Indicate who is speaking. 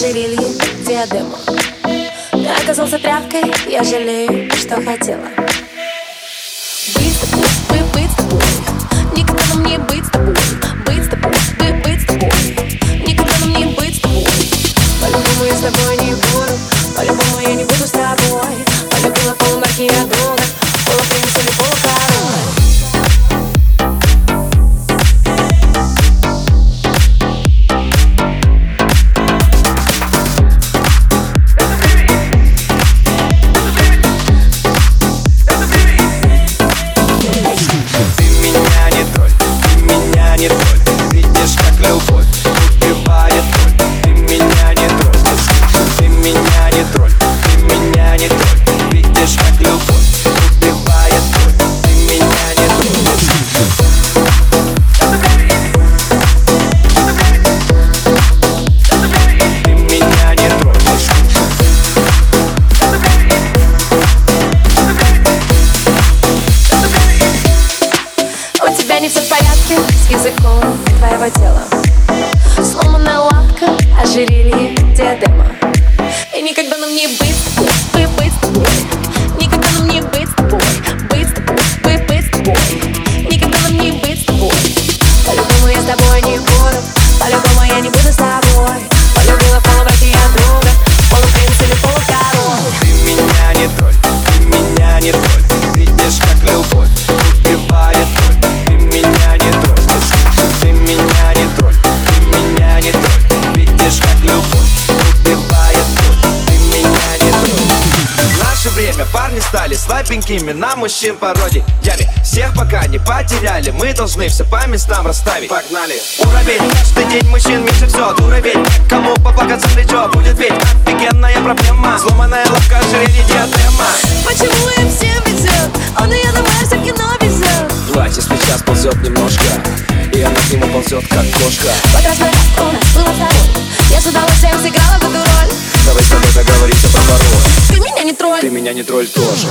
Speaker 1: ожерелье где Ты оказался тряпкой, я жалею, что хотела. не
Speaker 2: тролль Видишь, как любовь убивает боль. Ты меня не трожь, ты меня не трожь время парни стали слабенькими на мужчин породе, Ями всех пока не потеряли, мы должны все по местам расставить. Погнали! Уровень, что день мужчин меньше все Уровень, кому поплакаться в плечо будет ведь офигенная проблема. Сломанная лапка, ширине диадема.
Speaker 1: Почему им всем везет? Он ее на Марсе кино везет
Speaker 2: Платье сейчас ползет немножко и она к нему ползет, как кошка.
Speaker 1: Вот раз, размах, он, было второй меня не тролль
Speaker 2: тоже.